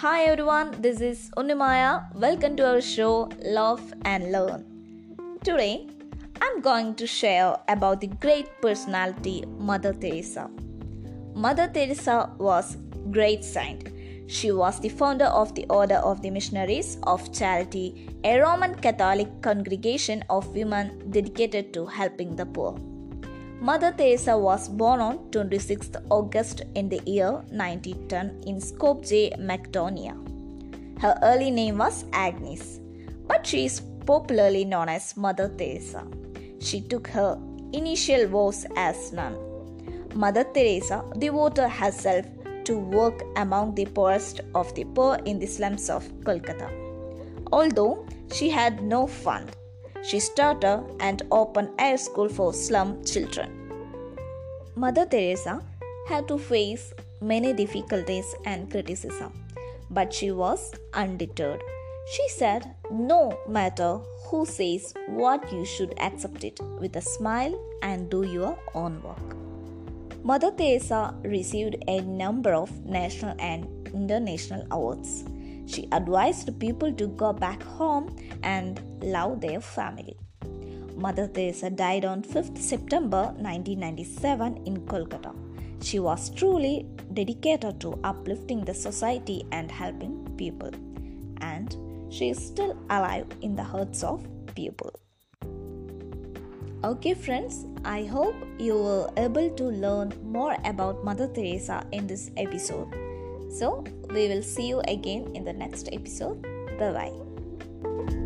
Hi everyone, this is Unimaya. Welcome to our show Love and Learn. Today, I'm going to share about the great personality Mother Teresa. Mother Teresa was great saint. She was the founder of the Order of the Missionaries of Charity, a Roman Catholic congregation of women dedicated to helping the poor. Mother Teresa was born on 26 August in the year 1910 in Skopje, Macedonia. Her early name was Agnes, but she is popularly known as Mother Teresa. She took her initial vows as nun. Mother Teresa devoted herself to work among the poorest of the poor in the slums of Kolkata. Although she had no fund, she started and opened a school for slum children. Mother Teresa had to face many difficulties and criticism, but she was undeterred. She said, No matter who says what, you should accept it with a smile and do your own work. Mother Teresa received a number of national and international awards. She advised people to go back home and love their family. Mother Teresa died on 5th September 1997 in Kolkata. She was truly dedicated to uplifting the society and helping people. And she is still alive in the hearts of people. Okay, friends, I hope you were able to learn more about Mother Teresa in this episode. So, we will see you again in the next episode. Bye bye.